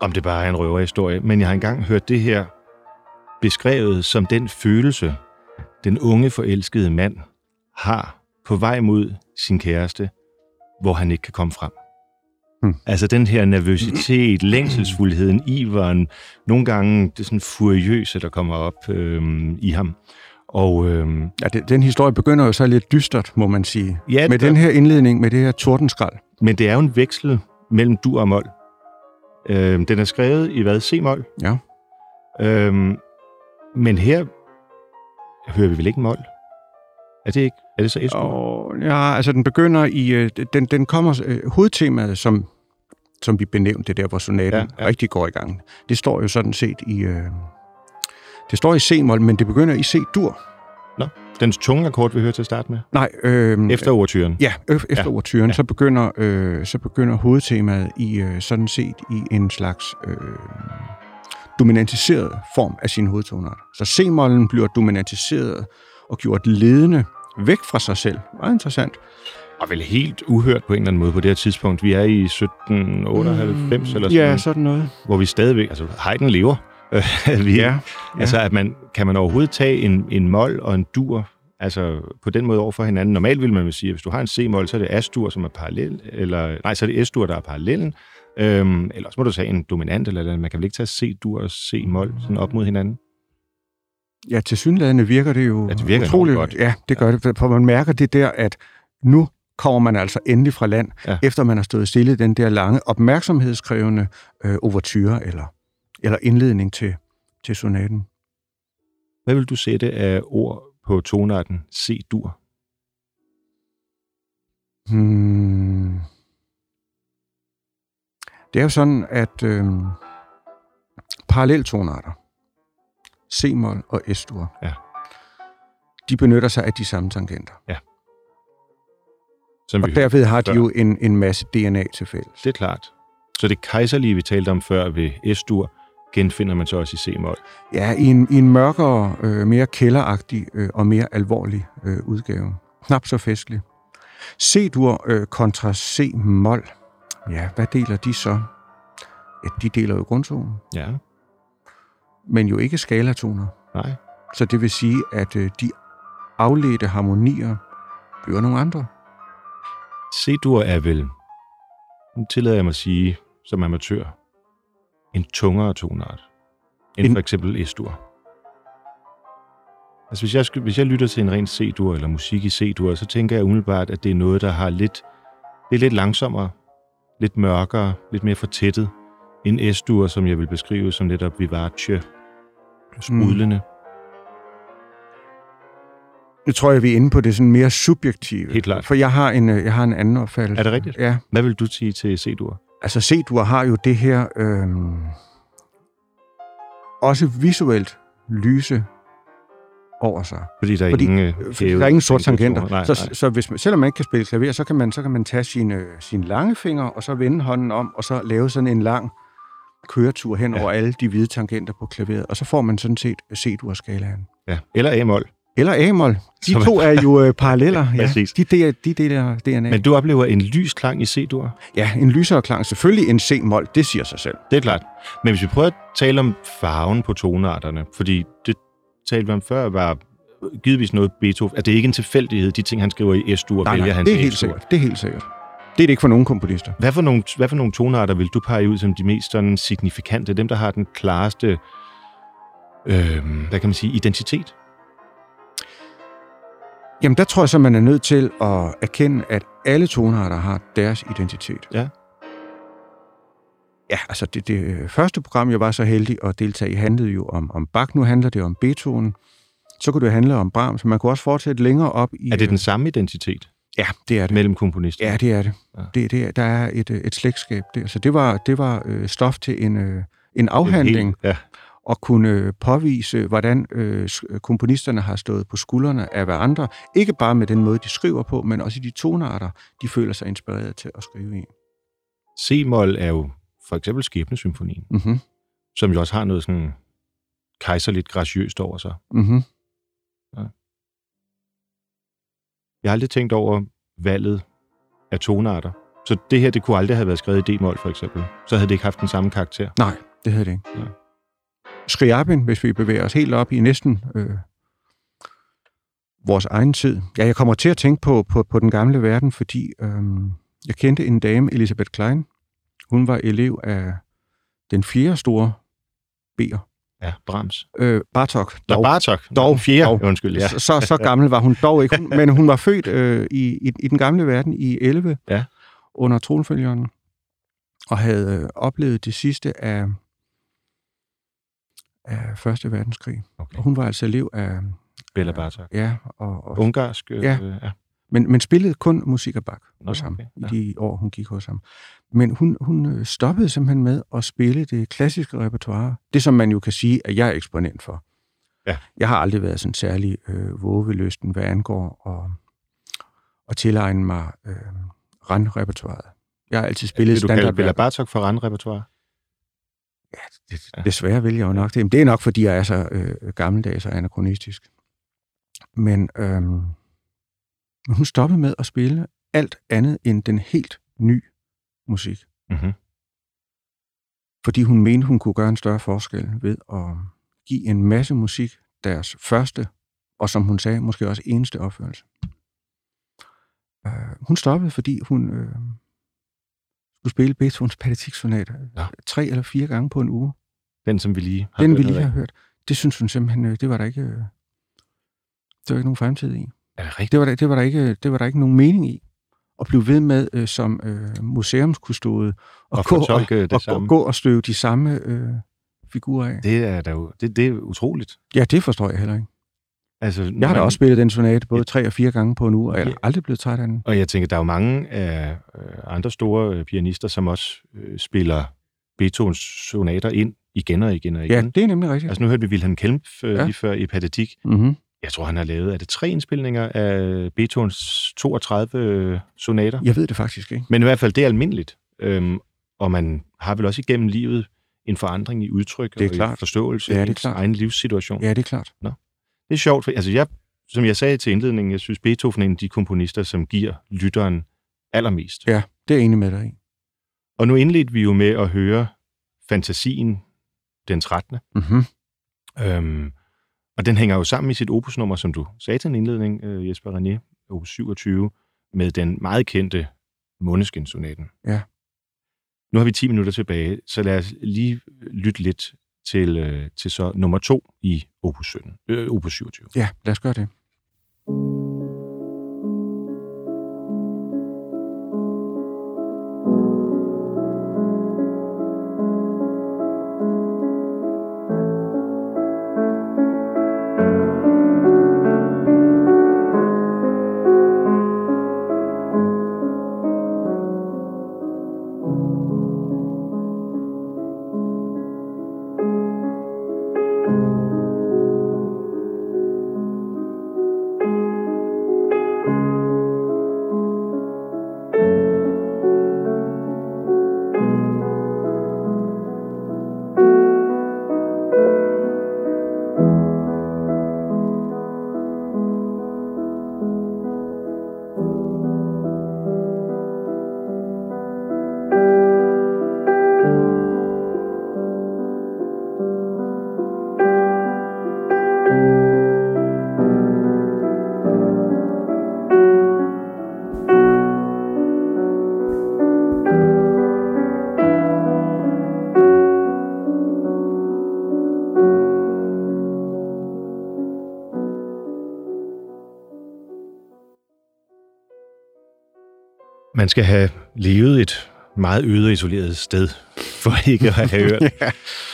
om det bare er en røverhistorie, men jeg har engang hørt det her beskrevet som den følelse, den unge forelskede mand har på vej mod sin kæreste, hvor han ikke kan komme frem. Hmm. Altså den her nervøsitet, længselsfuldheden, iveren, nogle gange det sådan furiøse, der kommer op øhm, i ham. Og øhm, Ja, det, den historie begynder jo så lidt dystert, må man sige. ja, Med der- den her indledning, med det her tordenskrald. men det er jo en veksel mellem dur og mol. Øhm, den er skrevet i hvad? C-mol. Ja. Øhm, men her hører vi vel ikke mol? Er det ikke? Er det så? Og, ja, altså den begynder i... øh, den, den kommer... Øh, hovedtemaet, som, som vi benævnte, det der, hvor sonaten Ja, ja, rigtig går i gang, det står jo sådan set i... Øh, det står i C-mol, men det begynder i C-dur. Dens tunge akkord, vi hører til at starte med. Nej, øh, Efter overtyren. Ja, ø- efter Ja, ja. ja. så, begynder, øh, så begynder hovedtemaet i øh, sådan set i en slags øh, dominantiseret form af sin hovedtonart. Så C-mollen bliver dominantiseret og gjort ledende væk fra sig selv. Meget interessant. Og vel helt uhørt på en eller anden måde på det her tidspunkt. Vi er i 1798 eller sådan, Ja, sådan noget. hvor vi stadigvæk... Altså, Haydn lever. vi, Ja, Altså, at man, kan man overhovedet tage en, en mol og en dur, altså på den måde over for hinanden? Normalt vil man jo sige, at hvis du har en C-mol, så er det A-dur, som er parallel, eller nej, så er det S-dur, der er parallellen. Øhm, eller så må du tage en dominant, eller, eller man kan vel ikke tage C-dur og C-mol sådan op mod hinanden? ja til synlædende virker det jo Ja, det virker utroligt godt. Ja, det gør det, for man mærker det der, at nu kommer man altså endelig fra land, Ja. ja. efter man har stået stille i den der lange, opmærksomhedskrævende øh, overture eller, eller indledning til, til sonaten. Hvad vil du sætte af ord på tonarten C-dur? Hmm. Det er jo sådan, at øh, paralleltonarter, C-mol og S-dur, Ja. de benytter sig af de samme tangenter. Som Og vi derved har de før. jo en, en masse DNA til fælles. Det er klart. Så det kejserlige, vi talte om før ved S-dur, genfinder man så også i C-mol. Ja, i en, i en mørkere, øh, mere kælderagtig øh, og mere alvorlig øh, udgave. Knap så festlig. C-dur øh, kontra C-mol. Ja, hvad deler de så? Ja, de deler jo grundtonen, Ja, men jo ikke skalatoner. nej. Så det vil sige, at øh, de afledte harmonier bliver nogle andre. C-dur er vel, nu tillader jeg mig at sige, som amatør, en tungere tonart end En- for eksempel S-dur. Altså hvis jeg, skal- hvis jeg lytter til en ren C-dur eller musik i C-dur, så tænker jeg umiddelbart, at det er noget, der har lidt, det er lidt langsommere, lidt mørkere, lidt mere fortættet end S-dur, som jeg vil beskrive som netop vivace, sprudlende. Nu tror jeg, vi er inde på det sådan mere subjektive. Helt klart. For jeg har en, øh, jeg har en anden opfattelse. Er det rigtigt? Ja. Hvad vil du sige til C-dur? Altså C-dur har jo det her øh, også visuelt lyse over sig. Fordi der er Fordi- ingen, øh, Fordi der er ingen hævet tangenter. Nej, så, nej. så hvis selvom man ikke kan spille klaver, så kan man, så kan man tage sine, sine lange fingre, og så vende hånden om, og så lave sådan en lang køretur hen Ja. ja. over alle de hvide tangenter på klaveret. Og så får man sådan set C-dur-skalaen. Ja. Eller A-mol. Eller A-mol. De Som- to er jo øh, paralleller. ja. Præcis. De, de, de deler DNA. Men du oplever en lys klang i C-dur? Ja, en lysere klang. Selvfølgelig en C-mol, det siger sig selv. Det er klart. Men hvis vi prøver at tale om farven på tonarterne, fordi det talte vi om før, var givetvis noget Beethoven. At det er ikke en tilfældighed, de ting, han skriver i S-dur, Nej, nej, han det er helt sikkert. Det er helt sikkert. Det er det ikke for nogen komponister. Hvad for, nogle, hvad for nogle tonarter vil du pege ud som de mest sådan signifikante? Dem, der har den klareste, øh, hvad kan man sige, identitet? Jamen, der tror jeg så, man er nødt til at erkende, at alle tonarter har deres identitet. Ja. Ja, altså det, det første program, jeg var så heldig at deltage i, handlede jo om, om Bach. Nu handler det om Beethoven. Så kunne det handle om Brahms. Man kunne også fortsætte længere op i... Er det den samme identitet Ja, det er det. mellem komponister? Ja, det er det. Ja. Det, det er, der er et, øh, et slægtskab der. Så det var, det var øh, stof til en, øh, en afhandling. Ja. at kunne påvise, hvordan øh, komponisterne har stået på skuldrene af hverandre. Ikke bare med den måde, de skriver på, men også i de tonarter, de føler sig inspireret til at skrive i. C-mol er jo for eksempel Skæbnesymfonien, Mm-hmm. som jo også har noget sådan kejserligt graciøst over sig. Mm-hmm. Jeg har aldrig tænkt over valget af tonarter. Så det her, det kunne aldrig have været skrevet i D-mol, for eksempel. Så havde det ikke haft den samme karakter. Nej, det havde det ikke. Ja. Skriabin, hvis vi bevæger os helt op i næsten øh, vores egen tid. Ja, jeg kommer til at tænke på, på, på den gamle verden, fordi øh, jeg kendte en dame, Elisabeth Klein. Hun var elev af den fjerde store B'er. Ja, Brahms. Øh, Bartok. Nå, Dog. Bartok. Dog. Fjerde, Dog. undskyld. Ja. Så, så, så gammel var hun dog ikke. Hun, men hun var født øh, i, i, i den gamle verden i 11 Ja. under tronfølgeren og havde øh, oplevet det sidste af, af Første Verdenskrig. Okay. Og hun var altså elev af... Bella Bartok. Ja, og, og, Ungarsk. øh, Ja. ja. men, men spillede kun musik Bach Nå, hos ham okay, ja. i de år, hun gik hos ham. Men hun, hun øh, stoppede simpelthen med at spille det klassiske repertoire. Det, som man jo kan sige, at jeg er eksponent for. Ja. Jeg har aldrig været sådan særlig øh, vågelysten, hvad angår og, og tilegne mig øh, randrepertoireet. Jeg har altid spillet Det, du kalder Bella standardværker. Bartok for randrepertoire? Det, desværre vil jeg jo nok det. Men det er nok, fordi jeg er så øh, gammeldags og anachronistisk. Men øh, hun stoppede med at spille alt andet end den helt ny musik. Mm-hmm. fordi hun mente, hun kunne gøre en større forskel ved at give en masse musik deres første, og som hun sagde, måske også eneste opførelse. Uh, hun stoppede, fordi hun øh, skulle spille Beethovens Pathetique-sonate Nå. tre eller fire gange på en uge. Den, som vi lige har Den hørt vi lige har hørt. Det synes hun simpelthen, øh, det var der ikke, øh, det var ikke nogen fremtid i. Er det rigtigt? Det var der, det var der, ikke, det var der ikke nogen mening i. At blive ved med øh, som øh, museumskustode og, Og gå, og, det og samme. gå og støve de samme øh, figurer af. Det er da jo, det, det er utroligt. Ja, det forstår jeg heller ikke. Altså, Jeg har da man- også spillet den sonate både tre og fire gange på en uge, og jeg er Ja. aldrig blevet træt af den. Og jeg tænker, der er jo mange af øh, andre store øh, pianister, som også øh, spiller Beethovens sonater ind igen og igen og igen. Ja, det er nemlig rigtigt. Altså nu hørte vi Wilhelm Kempf øh, Ja. lige før i Pathetik. Mm-hmm. Jeg tror, han har lavet, er det tre indspilninger af Beethovens 32 øh, sonater? Jeg ved det faktisk ikke. Men i hvert fald, det er almindeligt. Øhm, og man har vel også igennem livet en forandring i udtryk Det er og i klart. forståelse Ja, af det er ens klart. egen livssituation. Ja, det er klart. Det er sjovt, for altså jeg, som jeg sagde til indledningen, jeg synes, Beethoven er en af de komponister, som giver lytteren allermest. Ja, det er jeg enig med dig i. Og nu indledte vi jo med at høre fantasien den 13. Mm-hmm. Øhm, og den hænger jo sammen i sit opusnummer, som du sagde til en indledning, øh, Jesper René, opus 27, med den meget kendte Måneskin-sonaten. Ja. Nu har vi 10 minutter tilbage, så lad os lige lytte lidt til, øh, til så nummer to i opus, 17, øh, opus 27. Ja, lad os gøre det. Man skal have levet et meget øde isoleret sted, for ikke at have hørt Ja.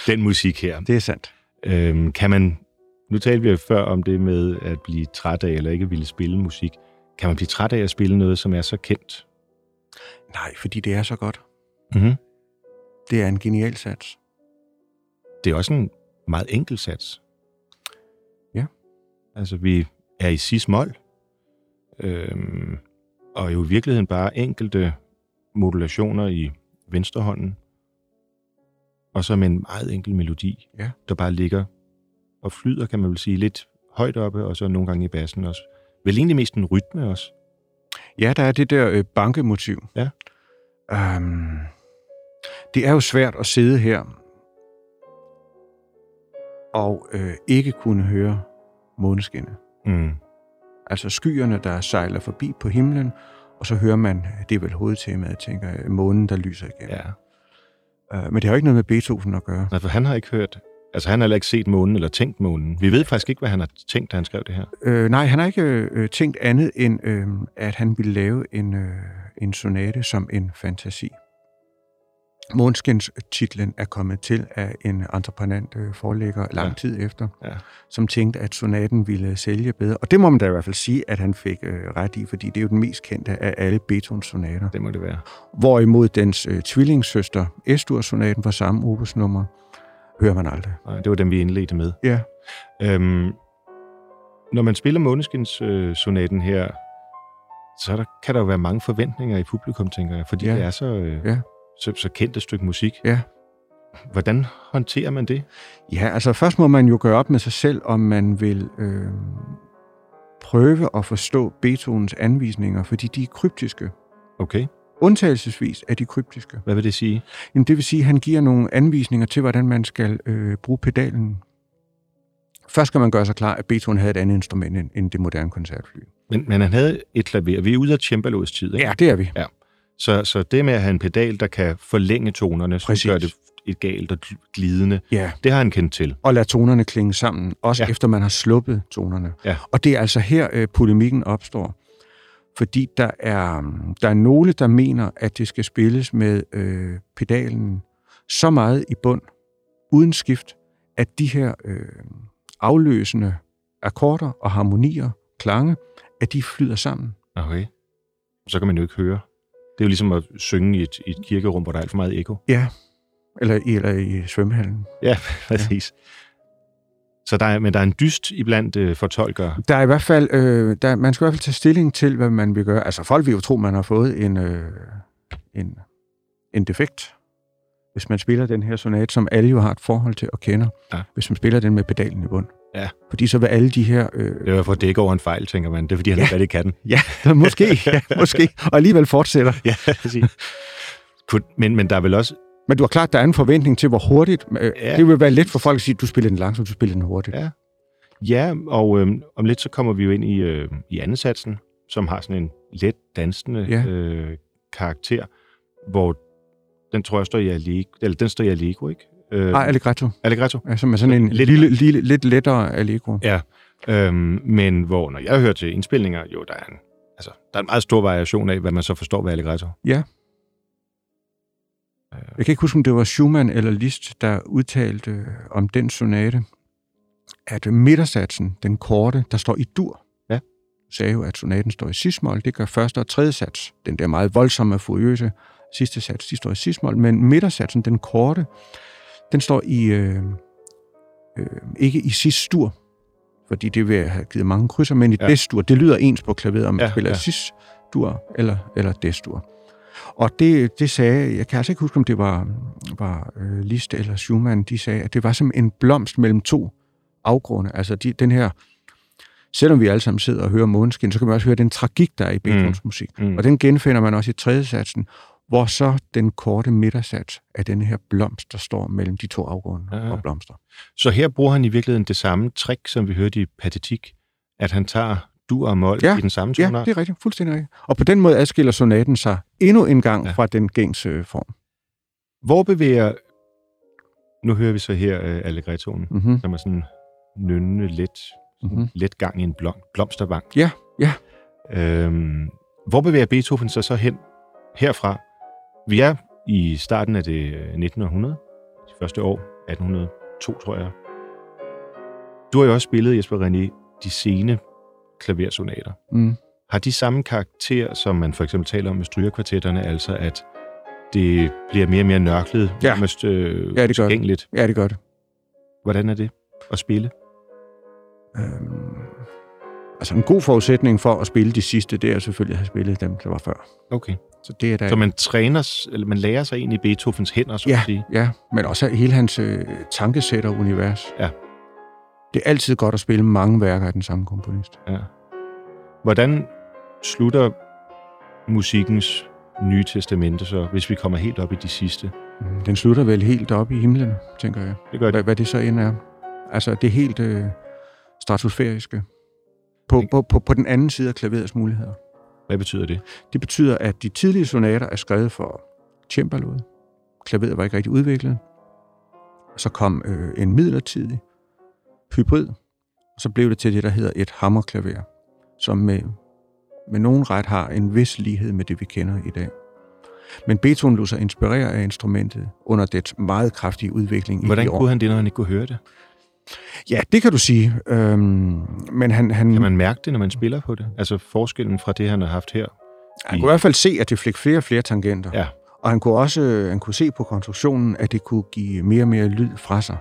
den musik her. Det er sandt. Øhm, kan man, nu talte vi jo før om det med at blive træt af, eller ikke ville spille musik. Kan man blive træt af at spille noget, som er så kendt? Nej, fordi det er så godt. Mm-hmm. Det er en genial sats. Det er også en meget enkel sats. Ja. Altså, vi er i cis-mol, øhm, og jo i virkeligheden bare enkelte modulationer i venstrehånden, og så med en meget enkel melodi, Ja. der bare ligger og flyder, kan man vel sige, lidt højt oppe, og så nogle gange i bassen også. Vel egentlig mest en rytme også. Ja, der er det der øh, bankemotiv. Ja. Um, det er jo svært at sidde her og øh, ikke kunne høre måneskinnet. Mm. Altså skyerne, der sejler forbi på himlen, og så hører man, det er vel hovedtemaet, tænker jeg, månen, der lyser igen. Ja. Uh, men det har jo ikke noget med Beethoven at gøre. Nej, for han har ikke hørt... Altså, han har heller ikke set månen eller tænkt månen. Vi ved faktisk ikke, hvad han har tænkt, da han skrev det her. Øh, nej, han har ikke øh, tænkt andet end, øh, at han ville lave en, øh, en sonate som en fantasi. Månskens titlen er kommet til af en entreprenant øh, forlægger lang Ja. tid efter, Ja. som tænkte, at sonaten ville sælge bedre. Og det må man da i hvert fald sige, at han fik øh, ret i, fordi det er jo den mest kendte af alle Beethovens sonater. Det må det være. Hvorimod dens øh, tvillingssøster, Estur-sonaten fra samme opusnummer, hører man aldrig. Nej, det var dem, vi indledte med. Ja, Øhm, når man spiller Måneskins øh, sonaten her, så er der, kan der jo være mange forventninger i publikum, tænker jeg, fordi ja. det er så, øh, Ja. Så, så kendt et stykke musik. Ja. Hvordan håndterer man det? Ja, altså først må man jo gøre op med sig selv, om man vil øh, prøve at forstå Beethovens anvisninger, fordi de er kryptiske. Okay, Undtagelsesvis er de kryptiske. hvad vil det sige? Jamen, det vil sige, at han giver nogle anvisninger til, hvordan man skal øh, bruge pedalen. Først skal man gøre sig klar, at Beethoven havde et andet instrument end, end det moderne koncertfly. Men, men han havde et klaver. Vi er ude af cembalos tid, ikke? Ja, det er vi. Så, så det med at have en pedal, der kan forlænge tonerne, Præcis. gør det et galt og glidende, Ja, det har han kendt til. og lade tonerne klinge sammen, også ja. Efter man har sluppet tonerne. Ja. Og det er altså her, øh, polemikken opstår. Fordi der er, der er nogle, der mener, at det skal spilles med øh, pedalen så meget i bund, uden skift, at de her øh, afløsende akkorder og harmonier, klange, at de flyder sammen. Okay. Så kan man jo ikke høre. Det er jo ligesom at synge i et, i et kirkerum, hvor der er alt for meget ekko. Ja, eller, i- eller i svømmehallen. Ja, præcis. Så der er, men der er en dyst iblandt øh, fortolkere. Der er i hvert fald, øh, der, man skal i hvert fald tage stilling til, hvad man vil gøre. Altså folk vil jo tro, man har fået en, øh, en, en defekt, hvis man spiller den her sonat, som alle jo har et forhold til og kender, Ja. hvis man spiller den med pedalen i bund. Ja. Fordi så vil alle de her... Øh, Det var for at dække over en fejl, tænker man. Det er, fordi han ikke rigtig kan den. ja, måske, ja, måske, og alligevel fortsætter. Ja, Men, men der er vel også... Men du har klart, der er en forventning til, hvor hurtigt... Øh, Ja. Det vil være let for folk at sige, du spiller den langsomt, du spiller den hurtigt. Ja. Ja, og øh, om lidt så kommer vi jo ind i, øh, i anden satsen, som har sådan en let dansende Ja. øh, karakter, hvor den tror jeg står i allegro, eller den står i allegro, ikke? Øh, Nej, allegretto. allegretto. Ja, som er sådan en Lidt- lille, lille, lidt lettere allegro. Ja, øhm, men hvor, når jeg hører til indspilninger, jo, der er en, altså, der er en meget stor variation af, hvad man så forstår ved allegretto. Ja. Jeg kan ikke huske, om det var Schumann eller Liszt, der udtalte øh, om den sonate, at midtersatsen, den korte, der står i dur, Ja. sagde jo, at sonaten står i cismol. Det gør første og tredje sats. Den der meget voldsomme og furiøse sidste sats, de står i cismol. Men midtersatsen, den korte, den står i øh, øh, ikke i cis-dur, fordi det vil have givet mange krydser, men i Ja. des-dur. Det lyder ens på klaveret, om man Ja, spiller ja. ja. cis-dur eller, eller des-dur. Og det, det sagde, jeg kan altså ikke huske, om det var, var øh, Liszt eller Schumann, de sagde, at det var som en blomst mellem to afgrunde. Altså de, den her, selvom vi alle sammen sidder og hører måneskin, så kan man også høre den tragik, der er i Beethovens mm. musik. Mm. Og den genfinder man også i tredje satsen, hvor så den korte midtersats er den her blomst, der står mellem de to afgrunde Ja. og blomster. Så her bruger han i virkeligheden det samme trick, som vi hørte i Patetik, at han tager dur og mol Ja, i den samme Ja, tonart. det er rigtigt. Fuldstændig rigtigt. Og på den måde adskiller sonaten sig endnu en gang Ja. ja. fra den gængse øh, form. Hvor bevæger... Nu hører vi så her uh, allegrettoen, Mm-hmm. som er sådan nynnende let, Mhm. mm-hmm. let gang i en blom, blomsterbank. Ja, ja. Øhm, hvor bevæger Beethoven sig så hen herfra? Vi er i starten af det øh, 1900, de første år, 1802, tror jeg. Du har jo også spillet, Jesper René, de sene klaversonater. Mm. Har de samme karakter, som man for eksempel taler om med strygerkvartetterne, altså at det bliver mere og mere nørklet, Ja. nærmest øh, Ja, det gør det. tilgængeligt? Ja, det gør det. Hvordan er det at spille? Øhm, altså en god forudsætning for at spille de sidste, det er selvfølgelig at have spillet dem, der var før. Okay. Så det er da... Så man træner, eller man lærer sig ind i Beethovens hænder, så ja, at sige? ja, men også hele hans øh, tankesætter-univers. Ja. Det er altid godt at spille mange værker af den samme komponist. Ja. Hvordan slutter musikkens nye testamente, så hvis vi kommer helt op i de sidste? Mm, Den slutter vel helt op i himlen, tænker jeg. Det gør det. Hvad, hvad det så end er. Altså, det er helt øh, stratosfæriske. På, på, på, på den anden side af klaverets muligheder. Hvad betyder det? Det betyder, at de tidlige sonater er skrevet for cembaloet. Klaveret var ikke rigtig udviklet. Så kom øh, en midlertidig hybrid, og så blev det til det, der hedder et hammerklaver, som med, med nogen ret har en vis lighed med det, vi kender i dag. Men Beethoven lod sig inspirere af instrumentet under dets meget kraftige udvikling Hvordan i de år. kunne han det, når han ikke kunne høre det? Ja, det kan du sige. Øhm, men han, han, Kan man mærke det, når man spiller på det? Altså forskellen fra det, han har haft her? han kunne i hvert fald se, at det fik flere og flere tangenter. Ja. Og han kunne også han kunne se på konstruktionen, at det kunne give mere og mere lyd fra sig.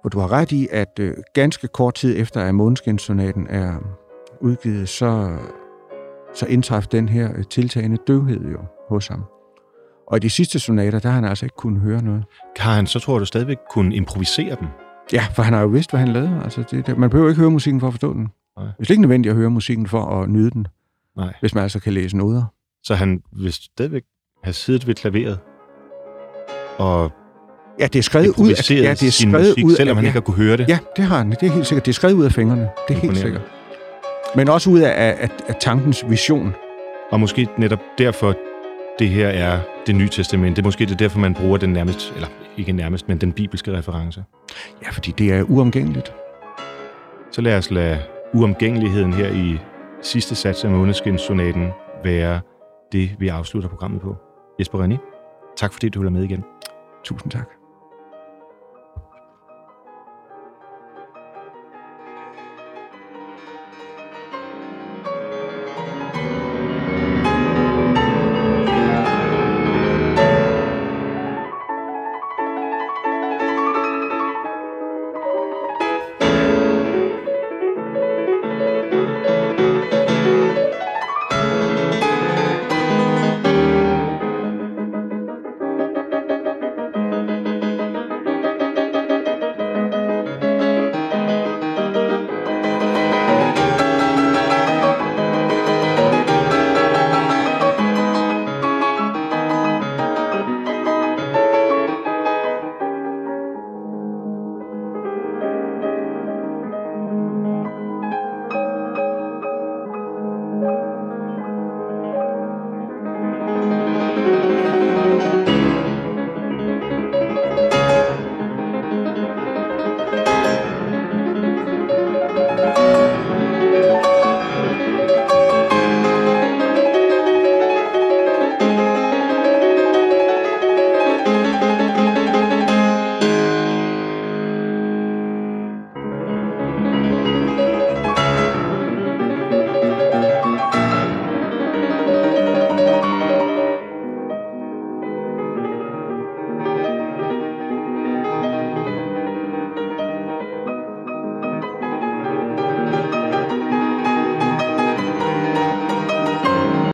Hvor du har ret i, at øh, ganske kort tid efter, at Måneskinssonaten er udgivet, så, så indtræf den her øh, tiltagende døvhed jo hos ham. Og i de sidste sonater, der har han altså ikke kunnet høre noget. Har han så, tror du, stadigvæk kunne improvisere dem? Ja, for han har jo vidst, hvad han lavede. Altså, det, det, man behøver ikke høre musikken for at forstå den. Nej. Det er slet ikke nødvendigt at høre musikken for at nyde den, Nej. hvis man altså kan læse noder. Så han vil stadigvæk have siddet ved klaveret og Ja, det er skrevet ud af, ja, det er sin skrevet musik, ud selvom han ja, ikke har kunne høre det? Ja, det har han. Det er helt sikkert. Det er skrevet ud af fingrene. Det er helt sikkert. Men også ud af, af, af, tankens vision. Og måske netop derfor, det her er det nye testament. Det er måske det er derfor, man bruger den nærmest, eller ikke nærmest, men den bibelske reference. Ja, fordi det er uomgængeligt. Så lad os lade uomgængeligheden her i sidste sats af Måneskinssonaten være det, vi afslutter programmet på. Jesper René, tak fordi du være med igen. Tusind tak.